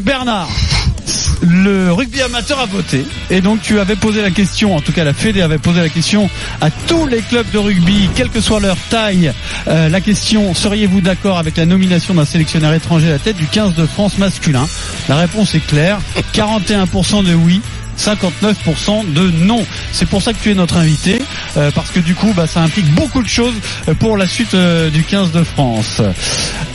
Bernard, le rugby amateur a voté et donc tu avais posé la question, en tout cas la Fédé avait posé la question à tous les clubs de rugby, quelle que soit leur taille. Euh, la question, seriez-vous d'accord avec la nomination d'un sélectionneur étranger à la tête du 15 de France masculin? La réponse est claire, 41% de oui. 59% de non. C'est pour ça que tu es notre invité, euh, parce que du coup, bah, ça implique beaucoup de choses pour la suite euh, du 15 de France.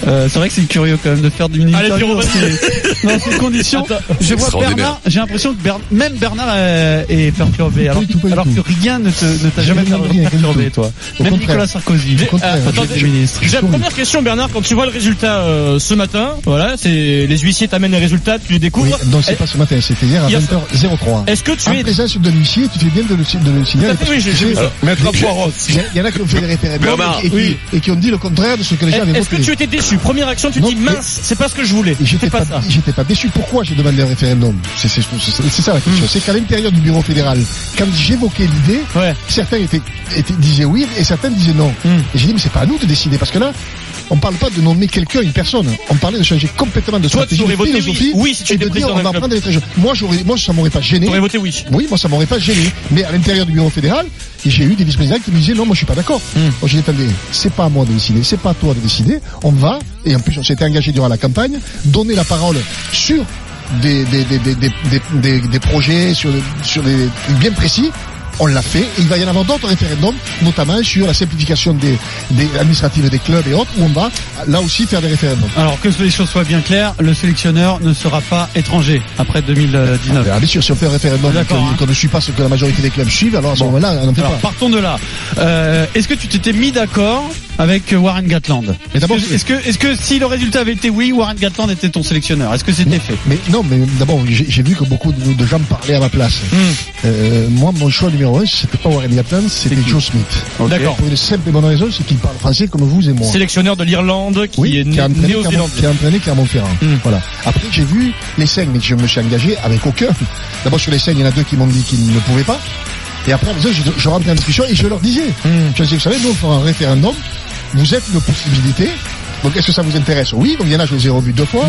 Euh, c'est vrai que c'est curieux quand même de faire du mini Allez, dans ces, dans ces conditions. Je vois. Bernard, j'ai l'impression que même Bernard euh, est perturbé, alors, tout, que rien ne te- ne t'a jamais perturbé, toi. Au Même contraire. Nicolas Sarkozy. Ah, j'ai- la première question Bernard, quand tu vois le résultat euh, ce matin, voilà, c'est les huissiers t'amènent les résultats, tu les découvres. Oui, non, c'est Est- pas ce matin, c'était hier à Hier 20h03. Est-ce que tu es présence de l'huissier, tu fais bien de le, de le signaler. Oui, Maître Il Poirot. y, a- il y en a qui ont fait des référendums et, et qui, oui. et qui ont dit le contraire de ce que les gens avaient Est-ce que voté. tu étais déçu? Première action, tu Non, dis mince, c'est pas ce que je voulais. Et J'étais pas, pas ça. j'étais pas déçu. Pourquoi j'ai demandé un référendum C'est ça la question. C'est qu'à l'intérieur du bureau fédéral, quand j'évoquais l'idée, Ouais. certains étaient, étaient- disaient oui et certains disaient non. Hmm. Et j'ai dit mais c'est pas à nous de décider parce que là, on parle pas de nommer quelqu'un, une personne. On parlait de changer complètement de Toi, stratégie, tu aurais de voté oui. philosophie, Oui, si tu et étais de dire on va prendre très jeunes. Moi, j'aurais, moi, ça m'aurait pas gêné. Voté oui. Oui, moi ça m'aurait pas gêné. Mais à l'intérieur du bureau fédéral, j'ai eu des vice-présidents qui me disaient non, moi je suis pas d'accord. Hmm. Moi j'ai dit attendez, c'est pas à moi de décider, c'est pas à toi de décider. On va, et en plus on s'était engagé durant la campagne, donner la parole sur des, des, des, des, des, des, des- des projets, sur, sur des bien précis. On l'a fait, et il va y en avoir d'autres référendums, notamment sur la simplification des, des administratives des clubs et autres, où on va là aussi faire des référendums. Alors que les choses soient bien claires, le sélectionneur ne sera pas étranger après 2019. Ah, bien sûr, si on fait un référendum et qu'on hein. ne suit pas ce que la majorité des clubs suivent, alors à ce moment-là, on n'en fait Alors pas. partons de là. Euh, est-ce que tu t'étais mis d'accord avec Warren Gatland Mais d'abord, Est-ce que, est-ce que si le résultat avait été oui, Warren Gatland était ton sélectionneur? Est-ce que c'était fait? Mais non, mais d'abord, j'ai j'ai vu que beaucoup de, de gens parlaient à ma place. Hmm. Euh, moi, mon choix numéro un, c'était pas Warren Gatland, c'était C'est Joe Smith. Ok. D'accord. Pour une simple et bonne raison, c'est qu'il parle français comme vous et moi. Sélectionneur de l'Irlande qui Oui, est qui a entraîné qui a entraîné Clermont-Ferrand. Hmm. Voilà. Après, j'ai vu les cinq, mais je me suis engagé avec aucun. D'abord, sur les cinq, il y en a deux qui m'ont dit qu'ils ne pouvaient pas. Et après, je, je, rentrais en discussion et je leur disais, Hmm. je leur disais, vous savez, nous, on fera un référendum. Vous êtes une possibilité. Donc, est-ce que ça vous intéresse? Oui. Donc, il y en a, je les ai revus deux fois.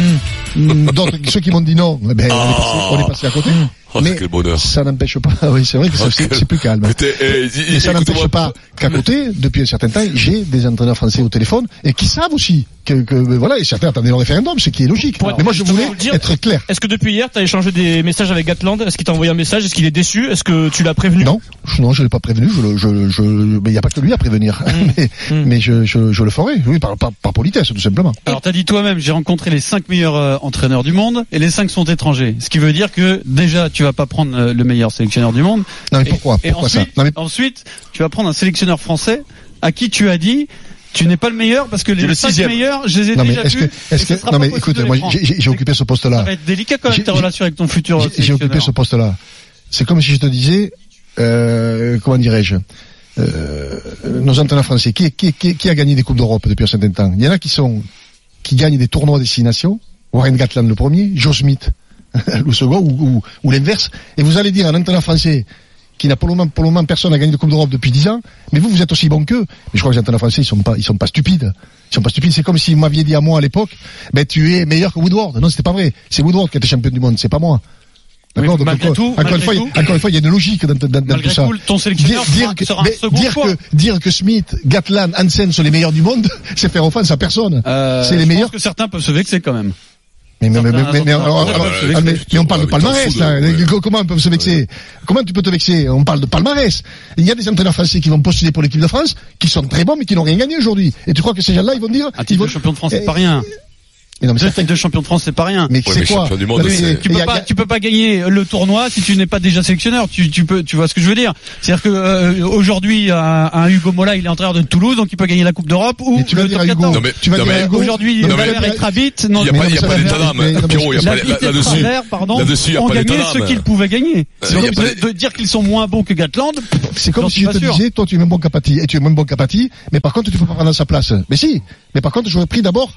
Hmm, D'autres, ceux qui m'ont dit non, eh ben, on, est passé, on est passé à côté. Oh, mais quel bonheur. ça n'empêche pas. Oui, c'est vrai que Oh, c'est quel- c'est plus calme. Eh, Mais ça n'empêche pas qu'à côté, depuis un certain temps, j'ai des entraîneurs français au téléphone et qui savent aussi que, que voilà, et certains attendaient le référendum, ce qui est logique. Mais moi, je voulais dire, être clair. Est-ce que depuis hier, tu as échangé des messages avec Gatland? Est-ce qu'il t'a envoyé un message? Est-ce qu'il est déçu? Est-ce que tu l'as prévenu? Non, je, non, je l'ai pas prévenu. Je, le- je, je, mais il n'y a pas que lui à prévenir. mais Mm. mais je, je, je le ferai. Oui, par, par, par politesse, tout simplement. Alors t'as dit toi-même, j'ai rencontré les cinq meilleurs euh, entraîneurs du monde et les cinq sont étrangers. Ce qui veut dire que déjà tu vas pas prendre euh, le meilleur sélectionneur du monde. Non, mais Et- pourquoi? et, Pourquoi ensuite, ça Non, mais ensuite, tu vas prendre un sélectionneur français à qui tu as dit tu n'es pas le meilleur parce que les le cinq sixième. meilleurs, je les ai non, mais déjà est-ce vus. que, est-ce non, mais écoute, moi, j'ai occupé ce Ça poste-là. va être délicat quand même J'ai- ta relation avec ton futur J'ai occupé ce poste-là. C'est comme si je te disais, euh, comment dirais-je, euh, nos entraîneurs français, qui, qui, qui, qui a gagné des coupes d'Europe depuis un certain temps? Il y en a qui sont, qui gagnent des tournois à destination. Warren Gatland le premier, Joe Smith le second, ou, ou, ou l'inverse. Et vous allez dire à un entraîneur français qui n'a pour le moment, pour le moment personne n'a gagné de coupe d'Europe depuis 10 ans, mais vous, vous êtes aussi bon qu'eux. Mais je crois que les entraîneurs français, ils sont pas, ils sont pas stupides. Ils sont pas stupides. C'est comme si vous m'aviez dit à moi à l'époque, ben tu es meilleur que Woodward. Non, c'était pas vrai. C'est Woodward qui était champion du monde, c'est pas moi. D'accord? Oui, Donc, tout, encore une fois, il y tout- a- encore une fois, il y a une logique dans, dans, dans Malgré tout ça. tout, ton sélectionneur sera- que, sera un dire choix. que dire que Smith, Gatland, Hansen sont les meilleurs du monde, c'est faire offense à personne. Euh, c'est les je meilleurs. pense que certains peuvent se vexer quand même. Mais, mais, mais, mais, mais, on parle de palmarès, là. ouais. Comment on peut se vexer? Comment tu peux te vexer? On parle de palmarès. Il y a des entraîneurs français qui vont postuler pour l'équipe de France, qui sont très bons, mais qui n'ont rien gagné aujourd'hui. Et tu crois que ces gens-là, ils vont dire Un titre vont... de champion de France, c'est Eh, pas rien. Mais non, mais Deux ça fait- titres de champion de France, c'est pas rien. Mais Ouais, c'est quoi champion du monde, Non, mais c'est- tu peux pas, a- tu peux pas gagner le tournoi si tu n'es pas déjà sélectionneur. Tu, tu peux, tu vois ce que je veux dire. C'est-à-dire que euh, aujourd'hui, un, un Hugo Mola, il est entraîneur de Toulouse, donc il peut gagner la Coupe d'Europe ou Mais tu vas le dire top à Hugo, 14. Non, mais- tu vas non, dire Hugo, Aujourd'hui, Valère et Kravit, non, Il n'y a pas, il y a mais pas ça d'état d'âme, Pierrot, il y a la pas là-dessus. Là-dessus, il y a pas ce qu'ils pouvaient gagner. pas de, dire qu'ils sont moins bons que Gatland, C'est comme si je te disais, toi tu es même bon qu'à Patti, et tu es même bon qu'à Patti, mais par contre tu peux pas prendre sa place. Mais si, mais par contre j'aurais pris d'abord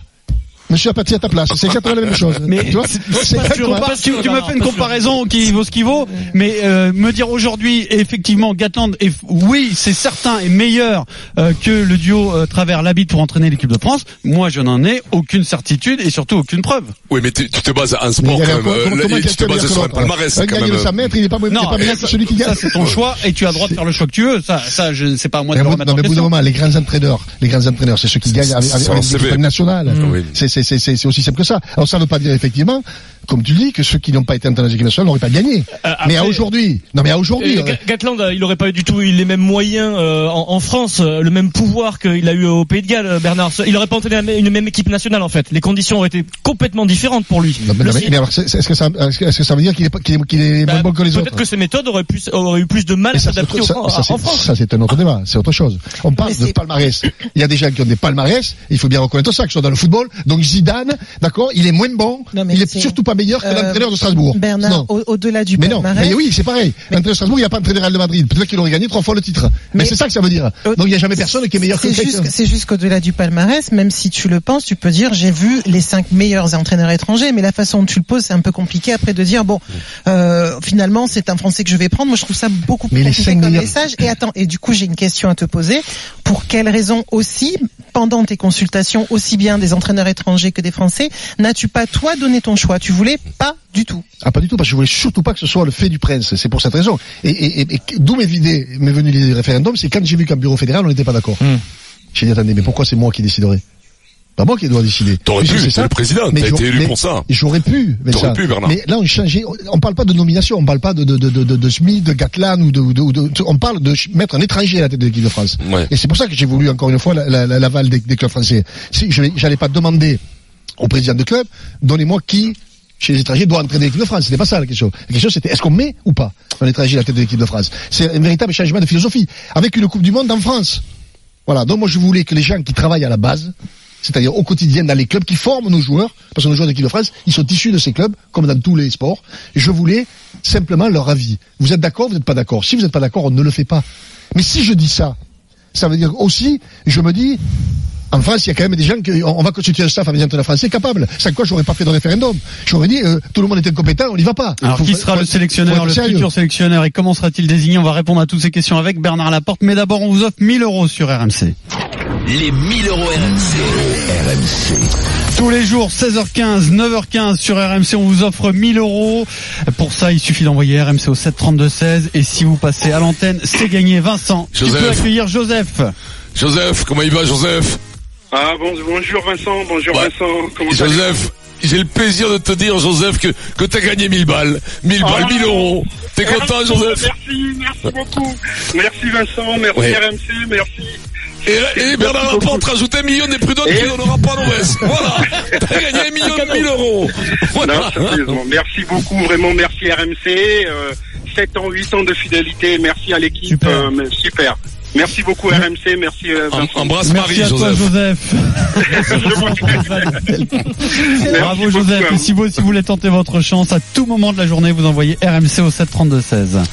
Monsieur Apathy à ta place, c'est exactement la même chose. Mais tu vois, tu, tu- tu me fais une comparaison qui vaut ce qui vaut, mais euh, me dire aujourd'hui effectivement Gatland est oui c'est certain est meilleur euh, que le duo euh, travers l'habit pour entraîner l'équipe de France. Moi je n'en ai aucune certitude et surtout aucune preuve. Oui, mais tu tu te bases en Mais sport quand même. comment- euh, comment là, Tu te bases sur un palmarès Un quand gagne de même. 100 mètres, il est pas, il est Non, pas meilleur que celui qui gagne. ça c'est ton choix et tu as le droit de faire le choix que tu veux. Ça ça je c'est pas à moi de Mais le remettre non, en mais au bout d'un question. moment, les grands entraîneurs, les grands entraîneurs, c'est ceux qui gagnent avec, l'équipe nationale. C'est aussi simple que ça. Alors ça ne veut pas dire effectivement, comme tu dis, que ceux qui n'ont pas été entraîneurs de l'équipe nationale n'auraient pas gagné. Euh, mais à aujourd'hui, non mais à aujourd'hui, euh, Ga- Gatland, euh, il aurait pas eu du tout les mêmes moyens euh, en, en France, euh, le même pouvoir qu'il a eu au Pays de Galles, euh, Bernard. Il aurait pas entraîné une même équipe nationale en fait. Les conditions auraient été complètement différentes pour lui. non, mais, non, mais- mais est-ce que ça, est-ce que, est-ce que ça veut dire qu'il est, pas- qu'il est, qu'il est bah, moins bon que les autres Peut-être que ses méthodes auraient, eu plus de mal à s'adapter en c'est- France. ça, c'est un autre débat, c'est autre chose. On parle de palmarès. Il y a des gens qui ont des palmarès, il faut bien reconnaître ça, que ce soit dans le football. Donc Zidane, d'accord, il est moins bon, Non, mais il est surtout pas meilleur que Euh, l'entraîneur de Strasbourg. Bernard, au-delà du Mais non, palmarès, mais oui, c'est pareil. L'entraîneur de Strasbourg, il n'a pas entraîné le Real de Madrid. Peut-être qu'il aurait gagné trois fois le titre. Mais, c'est ça que ça veut dire. Donc il n'y a jamais personne qui est meilleur que quelqu'un. c'est juste qu'au-delà du palmarès, même si tu le penses, tu peux dire j'ai vu les cinq meilleurs entraîneurs étrangers, mais la façon dont tu le poses, c'est un peu compliqué après de dire bon, euh, finalement c'est un Français que je vais prendre. Moi je trouve ça beaucoup plus Mais les compliqué cinq comme meilleurs- message. Et attends, et du coup j'ai une question à te poser. Pour quelle raison aussi, pendant tes consultations, aussi bien des entraîneurs étrangers que des Français, n'as-tu pas toi donné ton choix? Tu voulais pas du tout. Ah, pas du tout, parce que je voulais surtout pas que ce soit le fait du prince. C'est pour cette raison. Et, et, et, et d'où m'est venue l'idée du référendum, c'est quand j'ai vu qu'un bureau fédéral, on n'était pas d'accord. Hmm. J'ai dit, attendez, mais pourquoi c'est moi qui déciderai? Pas moi qui dois décider. T'aurais pu, c'est le président, t'as j'aurais- été élu mais pour ça. J'aurais pu, mais ça. pu, Bernard. Mais là, on changeait, on parle pas de nomination, on parle pas de, de, de, de, de, de Smith, de Gatlan ou de, on parle de mettre un étranger à la tête de l'équipe de France. Ouais. Et c'est pour ça que j'ai voulu encore une fois la- la- la- l'aval des, des clubs français. Si j'allais pas demander au président de club, donnez-moi qui chez les étrangers doit entraîner l'équipe de France. C'était pas ça la question. La question c'était est-ce qu'on met ou pas un étranger à la tête de l'équipe de France? C'est un véritable changement de philosophie avec une Coupe du Monde en France. Voilà. Donc moi je voulais que les gens qui travaillent à la base, c'est-à-dire au quotidien dans les clubs qui forment nos joueurs, parce que nos joueurs d'équipe de France, ils sont issus de ces clubs, comme dans tous les sports. Je voulais simplement leur avis. Vous êtes d'accord, vous n'êtes pas d'accord? Si vous n'êtes pas d'accord, on ne le fait pas. Mais si je dis ça, ça veut dire aussi, je me dis, en France, il y a quand même des gens qui, on on va constituer un staff avec des entraîneurs français capables. Sans quoi, j'aurais pas fait de référendum. J'aurais dit, euh, tout le monde est incompétent, on n'y va pas. Alors Faut- qui sera faut- le sélectionneur, le sérieux. futur sélectionneur et comment sera-t-il désigné On va répondre à toutes ces questions avec Bernard Laporte. Mais d'abord, on vous offre 1000 euros sur RMC. Les 1000 euros RMC. RMC. Tous les jours, 16h15, 9h15 sur RMC, on vous offre 1000 euros. Pour ça, il suffit d'envoyer RMC au 732-16. Et si vous passez à l'antenne, c'est gagné. Vincent, tu Joseph. peux accueillir Joseph. Joseph, comment il va, Joseph? Ah bon, bonjour Vincent, bonjour Ouais. Vincent, comment Joseph, j'ai le plaisir de te dire, Joseph, que, que t'as gagné 1000 balles. 1000 Ah. balles, 1000 euros. T'es content, Joseph Merci, merci beaucoup. Merci Vincent, merci Ouais. RMC, merci. Et, et Bernard Laporte rajoute un million des prud'hommes Et- qui n'aura pas d'OS. Voilà. T'as gagné un million de 1000 euros. Voilà. merci beaucoup, vraiment merci RMC. Euh, 7 ans, 8 ans de fidélité, merci à l'équipe, Super. euh, super. Merci beaucoup RMC, merci euh, Vincent. Embrasse Merci Marie, à toi, Joseph. Joseph. Bravo, Joseph. Et si vous aussi voulez tenter votre chance, à tout moment de la journée, vous envoyez RMC au 732-16.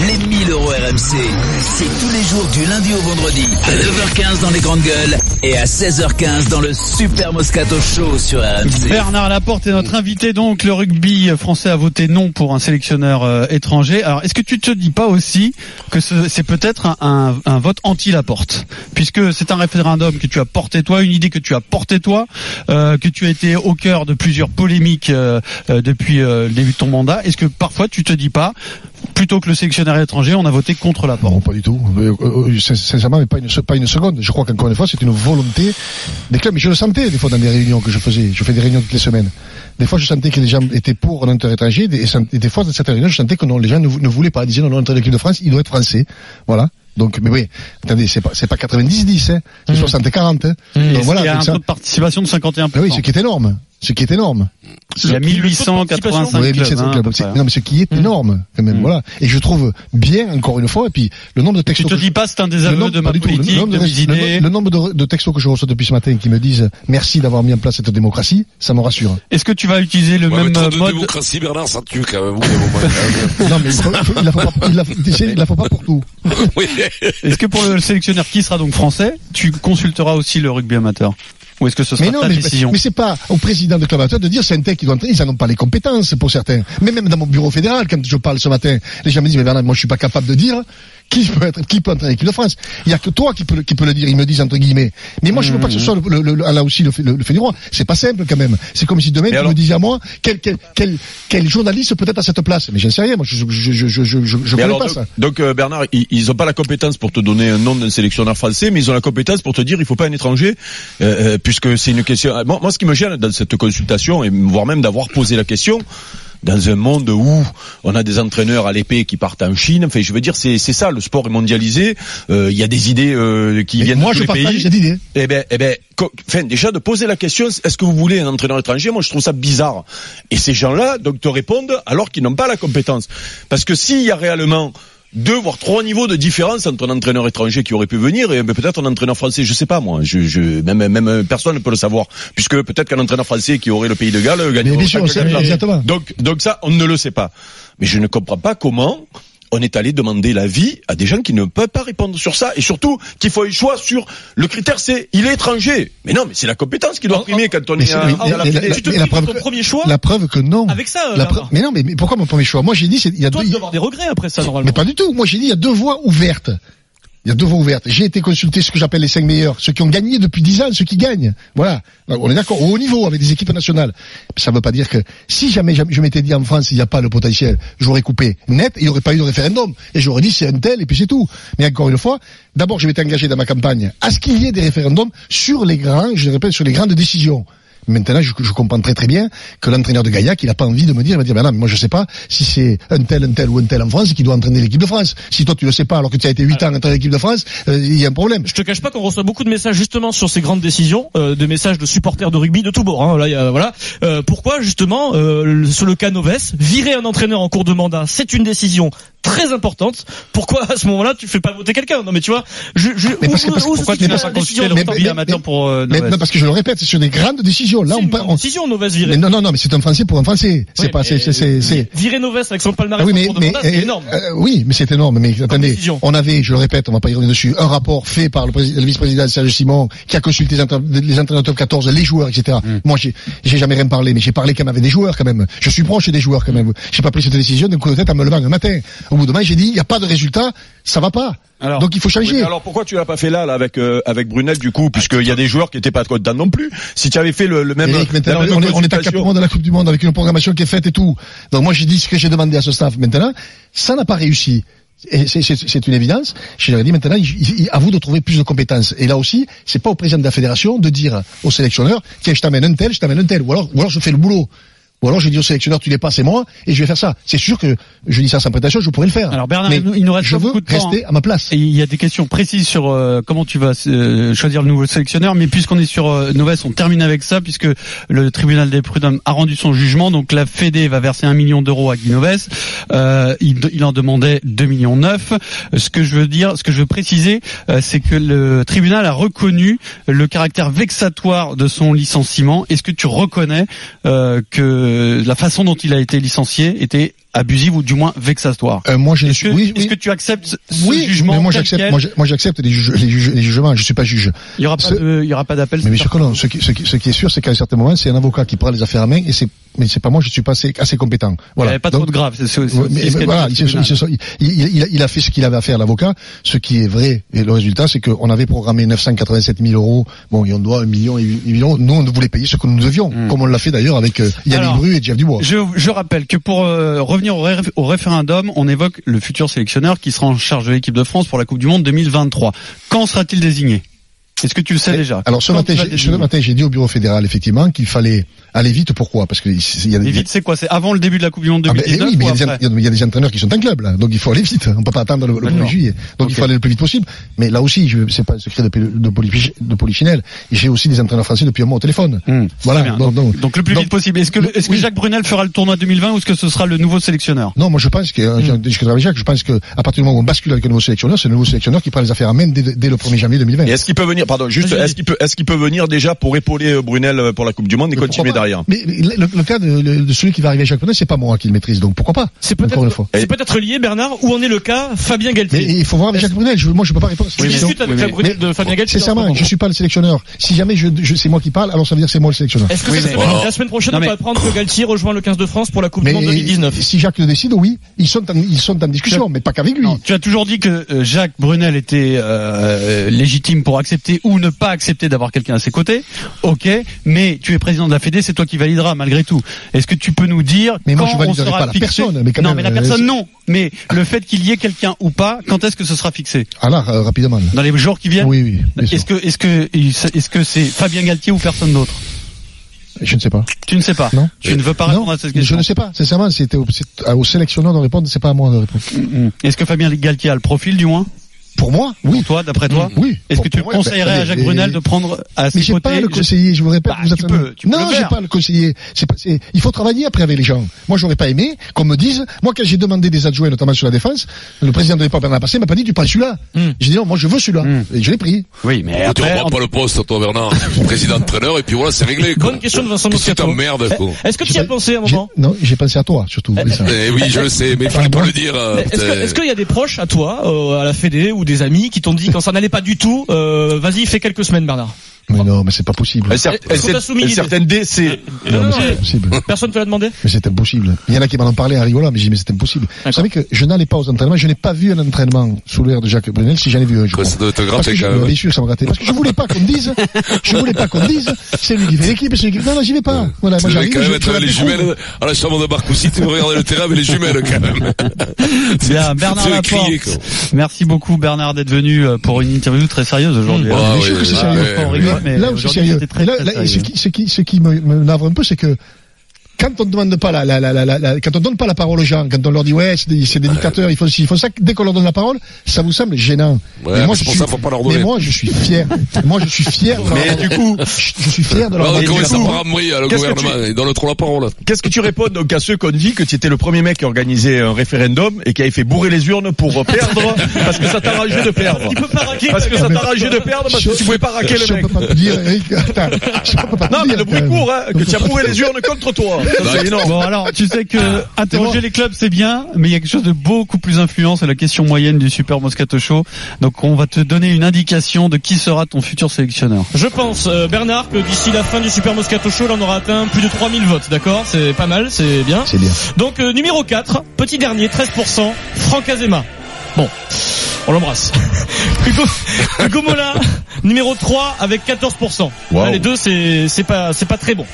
Les 1000 euros RMC. C'est tous les jours du lundi au vendredi. À 9h15 dans les grandes gueules et à 16h15 dans le Super Moscato Show sur RMC. Bernard Laporte est notre invité donc. Le rugby français a voté non pour un sélectionneur euh, étranger. Alors est-ce que tu te dis pas aussi que ce- c'est peut-être un, vote anti-Laporte? Puisque c'est un référendum que tu as porté toi, une idée que tu as porté toi, euh, que tu as été au cœur de plusieurs polémiques euh, depuis le début de ton mandat. Est-ce que parfois tu te dis pas, plutôt que le sélectionneur étranger, on a voté contre Laporte Non, pas du tout. Euh, euh, sin- Sincèrement, mais pas une, se- pas une seconde. Je crois qu'encore une fois, c'est une volonté des clubs. Mais je le sentais des fois dans des réunions que je faisais. Je fais des réunions toutes les semaines. Des fois, je sentais que les gens étaient pour un étranger. Et, des fois, dans certaines réunions, je sentais que non, les gens ne, vou- ne voulaient pas. Ils disaient non, non, l'entraîneur de l'équipe de France, il doit être français. Voilà. Donc, mais oui, attendez, c'est pas, c'est pas 90-10, hein. C'est 60-40, hein. Et Donc voilà. Il y a un ça- taux de participation de 51%. Ah oui, ce qui est énorme. Ce qui est énorme. Il y a 1885 Oui, clubs. 1700 hein, clubs. Non, mais ce qui est énorme, quand même. Mm. Voilà. Et je trouve bien, encore une fois, et puis le nombre de Tu textos. te que je- dis pas c'est un le désaveu nombre- de ma. Le nombre de de- mes le- idées. Le nombre de, de textos que je reçois depuis ce matin qui me disent merci d'avoir mis en place cette démocratie, ça me rassure. Est-ce que tu vas utiliser le Ouais, mais même trop de mode démocratie, Bernard, ça tue quand même. non, mais il, faut, il, la faut pas, il la, tu il la faut pas pour tout. oui. Est-ce que pour le sélectionneur qui sera donc français, tu consulteras aussi le rugby amateur? Ou est-ce que ce sera Mais non, ta mais, décision mais c'est pas au président de club amateur de dire c'est un tel qui doit entraîner, ils n'en ont pas les compétences pour certains. Mais même dans mon bureau fédéral, quand je parle ce matin, les gens me disent mais Bernard, moi je suis pas capable de dire qui peut être, qui peut entraîner l'équipe de France. Il y a que toi qui peut, le- qui peut le dire, ils me disent entre guillemets. Mais moi je veux pas que ce soit le, le- le- là aussi le, fait- le, le fait du roi. C'est pas simple quand même. C'est comme si demain tu me disais à moi quel, quel, quel, quel journaliste peut être à cette place? Mais j'en sais rien. Moi je, je, je, je, je, je, alors, pas donc, ça. donc, euh, Bernard, ils, ils ont pas la compétence pour te donner un nom d'un sélectionneur français, mais ils ont la compétence pour te dire il faut pas un étranger, euh, euh, puisque c'est une question. Moi, moi, ce qui me gêne dans cette consultation, et voire même d'avoir posé la question, dans un monde où on a des entraîneurs à l'épée qui partent en Chine, enfin, je veux dire, c'est c'est ça, le sport est mondialisé. euh, Il y a des idées euh, qui Mais viennent moi de tous je les partage pays. idée. Eh ben, eh ben, enfin, déjà de poser la question, est-ce que vous voulez un entraîneur étranger? Moi, je trouve ça bizarre. Et ces gens-là, donc, te répondent alors qu'ils n'ont pas la compétence. Parce que s'il y a réellement deux voire trois niveaux de différence entre un entraîneur étranger qui aurait pu venir et peut-être un entraîneur français, je sais pas moi, je, je même même personne ne peut le savoir, puisque peut-être qu'un entraîneur français qui aurait le pays de Galles gagnerait Galles. exactement. Donc donc ça, on ne le sait pas. Mais je ne comprends pas comment on est allé demander l'avis à des gens qui ne peuvent pas répondre sur ça et surtout qu'il faut un choix sur le critère c'est il est étranger. Mais non, mais c'est la compétence qui doit primer quand on Mais est à, mais- à la mais Fédé. la- Tu te mais la preuve ton que- premier choix La preuve que non. avec ça. euh, La preuve- mais non, mais, mais pourquoi mon premier choix? Moi j'ai dit, il y a Toi, deux, tu dois avoir des regrets après ça normalement. Mais pas du tout. Moi, j'ai dit, il y a deux voies ouvertes. Il y a deux voies ouvertes. J'ai été consulter ce que j'appelle les cinq meilleurs, ceux qui ont gagné depuis dix ans, ceux qui gagnent. Voilà. On est d'accord, au haut niveau, avec des équipes nationales. Ça ne veut pas dire que si jamais je m'étais dit en France, il n'y a pas le potentiel, j'aurais coupé net, et il n'y aurait pas eu de référendum. Et j'aurais dit, c'est un tel, et puis c'est tout. Mais encore une fois, d'abord, je m'étais engagé dans ma campagne à ce qu'il y ait des référendums sur les grands, je répète, sur les grandes décisions. Maintenant, je, je comprends très très bien que l'entraîneur de Gaillac, il n'a pas envie de me dire, il va dire, ben non, mais moi je sais pas si c'est un tel, un tel ou un tel en France qui doit entraîner l'équipe de France. Si toi tu le sais pas alors que tu as été 8 ans à entraîner l'équipe de France, euh, il y a un problème. Je te cache pas qu'on reçoit beaucoup de messages justement sur ces grandes décisions, euh, de messages de supporters de rugby de tous bords. Hein. Là, il y a- voilà. Euh, pourquoi justement euh, sur le cas Noves, virer un entraîneur en cours de mandat, c'est une décision très importante. Pourquoi à ce moment-là tu fais pas voter quelqu'un? Non mais tu vois, je, je, Mais où- parce que- où- parce où Pourquoi tu n'as pas décision consulté le mais- amateur pour euh, Mais, non, parce que je le répète, c'est sur des grandes décisions. Là, C'est on une parle. grande décision Noves virer. Mais non, non, non, mais c'est un Français pour un Français. C'est Oui, pas, mais c'est, c'est, c'est, c'est- Virer Noves avec son Ah palmarès oui, en mais, mais c'est euh, énorme. euh, oui, mais c'est énorme. Mais attendez, on avait, je le répète, on va pas y revenir dessus, un rapport fait par le, président- le vice-président Serge Simon, qui a consulté les, entra- les entraîneurs top 14, les joueurs, etc. Mm. Moi, j'ai, j'ai jamais rien parlé, mais j'ai parlé quand même avec des joueurs, quand même. Je suis proche des joueurs, quand même. J'ai pas pris cette décision d'un coup de tête en me levant un matin. Au bout de main, j'ai dit, il n'y a pas de résultat, ça va pas. Alors, Donc il faut changer. alors pourquoi tu l'as pas fait là, là avec euh, avec Brunel du coup, puisqu'il y a des joueurs qui étaient pas contents non plus. Si tu avais fait le, le même, Eric, maintenant, la même on est, on est à quatre mois de la Coupe du Monde avec une programmation qui est faite et tout. Donc moi j'ai dit ce que j'ai demandé à ce staff maintenant, ça n'a pas réussi. C'est- une évidence. Je leur ai dit maintenant, il, il- à vous de trouver plus de compétences. Et là aussi, c'est pas au président de la fédération de dire au sélectionneur, tiens, je t'amène un tel, je t'amène un tel, ou alors, ou alors je fais le boulot. Ou alors je dis au sélectionneur, tu l'es pas, c'est moi, et je vais faire ça. C'est sûr que je dis ça sans prétention, je pourrais le faire. Alors Bernard, Mais il nous- reste je veux de temps, rester hein. à ma place. Et il y a des questions précises sur euh, comment tu vas euh, choisir le nouveau sélectionneur, mais puisqu'on est sur euh, on termine avec ça, puisque le tribunal des prud'hommes a rendu son jugement, donc la Fédé va verser un million d'euros à Guy Noves, euh, il, il en demandait 2 millions neuf. Ce que je veux dire, ce que je veux préciser, euh, c'est que le tribunal a reconnu le caractère vexatoire de son licenciement. Est-ce que tu reconnais euh, que la façon dont il a été licencié était abusive ou du moins vexatoire Euh, moi je ne est-ce suis, que, oui, est-ce oui. que tu acceptes ce Oui, jugement mais moi j'accepte, moi, j'accepte les, juge- les, juge- les jugements. Je suis pas juge. Il y aura pas Ce- de, il y aura pas d'appel. Mais que non. Ce qui, ce qui, ce qui est sûr, c'est qu'à un certain moment, c'est un avocat qui prend les affaires à main et c'est, mais c'est pas moi, je suis pas assez, assez compétent. Il n'y Voilà. avait pas Donc, trop de grave. C'est, c'est, c'est- ouais, mais- c'est ce mais qu'a voilà, dit il, il, il, il- il a, il fait ce qu'il avait à faire l'avocat. Ce qui est vrai, et le résultat, c'est qu'on avait programmé 987 000 euros. Bon, et on doit un million et huit millions. Nous, on voulait payer ce que nous devions, Hmm. comme on l'a fait d'ailleurs avec euh, Yannick Bru et Jeff Dubois. Je, je rappelle que pour euh, revenir au, ré- au référendum, on évoque le futur sélectionneur qui sera en charge de l'équipe de France pour la Coupe du Monde 2023. Quand sera-t-il désigné? Est-ce que tu le sais déjà? Alors ce Quand il matin, j'ai dit au bureau fédéral effectivement qu'il fallait aller vite. Pourquoi? Parce que il y a vite, c'est quoi? C'est avant le début de la Coupe du Monde Ah ben, 2019 oui, mais il y, a des, y a- entraîneurs qui sont en club, là. Donc il faut aller vite. On peut pas attendre le, le 1er D'accord. juillet. Donc il faut aller le plus vite possible. Mais là aussi, je c'est pas un secret de, de, Polichinelle, de Polichinelle. J'ai aussi des entraîneurs français depuis un mois au téléphone. Hmm. Voilà. Donc, donc- Donc le plus donc- vite possible. Est-ce que, le- est-ce que. Jacques Brunel fera le tournoi 2020 ou est-ce que ce sera le nouveau sélectionneur? Non, moi je pense que, euh, je Jacques, je pense que à partir du moment où on bascule avec un nouveau sélectionneur, c'est le nouveau sélectionneur qui prend les affaires à main dès, dès le 1er janvier 2020. Et est-ce qu'il peut venir, pardon, juste, est-ce qu'il peut, est-ce qu'il peut venir déjà pour épauler euh, Brunel euh, pour la Coupe du Monde et continuer derrière Mais mais le, le cas de, de celui qui va arriver à Jacques Brunel, c'est pas moi qui le maîtrise, donc pourquoi pas C'est Encore une peut-être, fois. c'est peut-être lié, Bernard, où en est le cas Fabien Mais Galtier. il faut voir avec Jacques Brunel. Je, moi, je peux pas répondre avec Oui, mais- Brunel de Fabien Galtier. en ce Sincèrement, moment. je suis pas le sélectionneur. Si jamais je, je c'est moi qui parle, alors ça veut dire que c'est moi le sélectionneur. Est-ce que Oui, ça mais- la semaine prochaine Non, on mais- va apprendre que Galtier rejoint le 15 de France pour la Coupe Mais du Monde 2019 si Jacques le décide, oui, ils sont en, ils sont en discussion, mais pas qu'avec lui. Tu as toujours dit que euh, Jacques Brunel était euh, légitime pour accepter ou ne pas accepter d'avoir quelqu'un à ses côtés. Ok, mais tu es président de la Fédé, c'est toi qui valideras malgré tout. Est-ce que tu peux nous dire Mais moi, quand je on validerai sera pas la fixé personne, mais quand Non, même, mais la euh, personne c'est- non. Mais le fait qu'il y ait quelqu'un ou pas, quand est-ce que ce sera fixé Ah là, euh, rapidement. Dans les jours qui viennent Oui, oui. Est-ce que est-ce que est-ce que c'est Fabien Galtier ou personne d'autre Je ne sais pas. Tu ne sais pas. Non. Tu ne veux pas répondre non, à cette je question. ne sais pas. Sincèrement, c'était au, c'est au sélectionneur de répondre. C'est pas à moi de répondre. Mm, mm. Est-ce que Fabien Galtier a le profil du moins Pour moi, oui. Pour toi, d'après toi Oui. Est-ce que tu moi, conseillerais ben, à Jacques mais- Brunel de prendre à Mais ses j'ai côtés pas le je- conseiller, je vous répète. Bah, vous tu peux, tu peux non, j'ai pas le conseiller. C'est pas, il faut travailler après avec les gens. Moi, j'aurais pas aimé qu'on me dise, moi, quand j'ai demandé des adjoints, notamment sur la défense, le président de l'époque, Bernard Passé, m'a pas dit, tu prends celui-là. Hmm. J'ai dit, non, moi, je veux celui-là. Hmm. Et je l'ai pris. Oui, mais Tu après, reprends pas le poste, toi, Bernard. Président entraîneur, et puis voilà, c'est réglé, quoi. Bonne question de Vincent Moscato. quoi. Est-ce que tu y as pensé à un moment Non, j'ai pensé à toi, surtout. ça. Eh oui, je le sais, mais il fallait pas le dire. Est-ce putain. est-ce qu'il y a des proches à toi, euh, à la Fédé, ou des amis qui t'ont dit quand ça n'allait pas du tout, euh, vas-y, fais quelques semaines, Bernard. Mais non, mais c'est pas possible. Et cer- l'idée certaines DC. Non, Non, mais non, c'est mais- possible. Personne te l'a demandé Mais c'est impossible. Il y en a qui m'en ont parlé en rigolant, mais j'ai dit, mais c'est impossible. Vous savez que je n'allais pas aux entraînements, je n'ai pas vu un entraînement sous l'air de Jacques Brunel si j'en ai vu un jour. Ouais, ça doit te Parce gratter que je, quand même. bien sûr, ça me grattait. Parce que je voulais pas qu'on me dise, je voulais pas qu'on me dise, c'est lui qui fait l'équipe, c'est lui qui, non, non, j'y vais pas. Voilà, moi j'arrive, quand même je, être je les jumelles à la chambre de Marcoussi, tu veux regarder le terrain avec les jumelles, quand même. Bien, Bernard Laporte. Merci beaucoup Bernard d'être venu euh, pour une interview très sérieuse aujourd'hui. Ah. Bien oui, sûr que c'est oui, sérieux. Mais là où c'est aujourd'hui, sérieux. là, là, ce qui, ce qui, ce qui me, me navre un peu, c'est que quand on demande pas la, la, la, la, la- quand on donne pas la parole aux gens, quand on leur dit ouais, c'est des, c'est des dictateurs, il faut ci, il faut ça, dès qu'on leur donne la parole, ça vous semble gênant. Ouais, mais moi, c'est je pour suis, ça, faut pas leur mais donner. moi, je suis fier. moi, je suis fier. de Mais du coup, je, je suis fier de leur comment donné ça la parole. le Qu'est-ce que gouvernement Il donne trop la parole. Qu'est-ce que tu réponds donc à ceux qui ont dit que tu étais le premier mec qui organisait un référendum et qui avait fait bourrer les urnes pour perdre parce que ça t'arrangeait de perdre Il peut pas raquer. Parce que ça t'arrangeait de perdre parce que tu pouvais pas raquer le mec. peux pas te dire, Eric. Attends, je peux Non mais le bruit court hein, que tu as bourré les urnes contre toi. Bon alors, tu sais que interroger moi. les clubs c'est bien, mais il y a quelque chose de beaucoup plus influent, c'est la question moyenne du Super Moscato Show. Donc on va te donner une indication de qui sera ton futur sélectionneur. Je pense, euh, Bernard, que d'ici la fin du Super Moscato Show, là, on aura atteint plus de 3000 votes, d'accord? C'est pas mal, c'est bien. C'est bien. Donc, euh, numéro 4, petit dernier, 13%, Franck Azema. Bon, on l'embrasse. Hugo, Hugo Mola, numéro 3 avec 14%. Wow. Les deux, c'est c'est pas c'est pas très bon.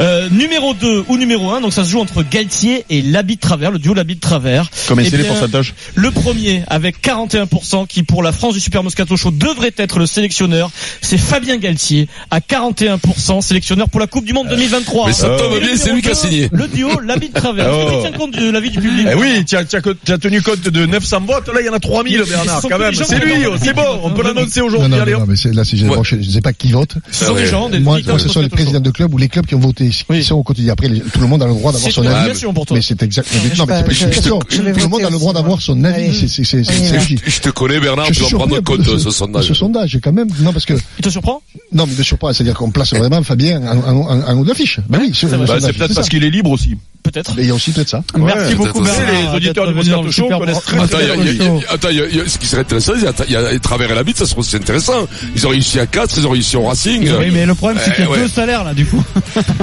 Euh, numéro 2 ou numéro 1, donc ça se joue entre Galtier et l'habit de travers, le duo l'habit de travers. Combien Eh c'est les pourcentages Le premier avec 41% qui pour la France du Super Moscato Show devrait être le sélectionneur, c'est Fabien Galtier à 41% sélectionneur pour la Coupe du Monde 2023. Mais ça tombe bien, c'est lui qui a signé. Le duo l'habit de travers. Oh. Tiens compte de l'avis du public? Eh oui, tu as, tenu compte de 900 votes, là il y en a 3000 Mais Bernard quand même. C'est lui, c'est bon, on peut l'annoncer Non, aujourd'hui. non, Allez, non, hop. mais c'est, là, c'est, je ne sais pas qui vote. Ce sont Ah des ouais. gens, des Moi, ce sont les présidents de club ou les clubs qui ont voté, qui Oui. sont au quotidien. Après, les- tout le monde a le droit d'avoir son avis. Mais c'est exact. je non, mais c'est pas, une Tout le monde a le droit d'avoir son avis. C'est, c'est. Je te connais, Bernard, Je tu vas prendre compte de ce sondage. Ce sondage, quand même. Non, parce que, Il te surprend non, mais de surprend, c'est-à-dire qu'on place vraiment Fabien en, haut de l'affiche. Ben oui, c'est, Bah, c'est peut-être parce qu'il est libre aussi. Peut-être. Et il y a aussi peut-être ça. Merci beaucoup Bernard. aussi. Les auditeurs du Moscato le Show connaissent très, Attends, ce qui serait intéressant, il y a, travers la bite, ça serait aussi intéressant. Ils ont réussi à 4, ils ont réussi au Racing. Oui, mais le problème c'est qu'il y a Eh, deux salaires là du coup.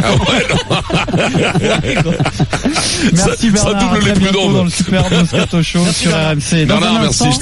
Ah ouais, non. Merci Ça- ça Bernard. double les prud'hommes. dans le Super Moscato Show sur Bernard. RMC. Bernard, merci.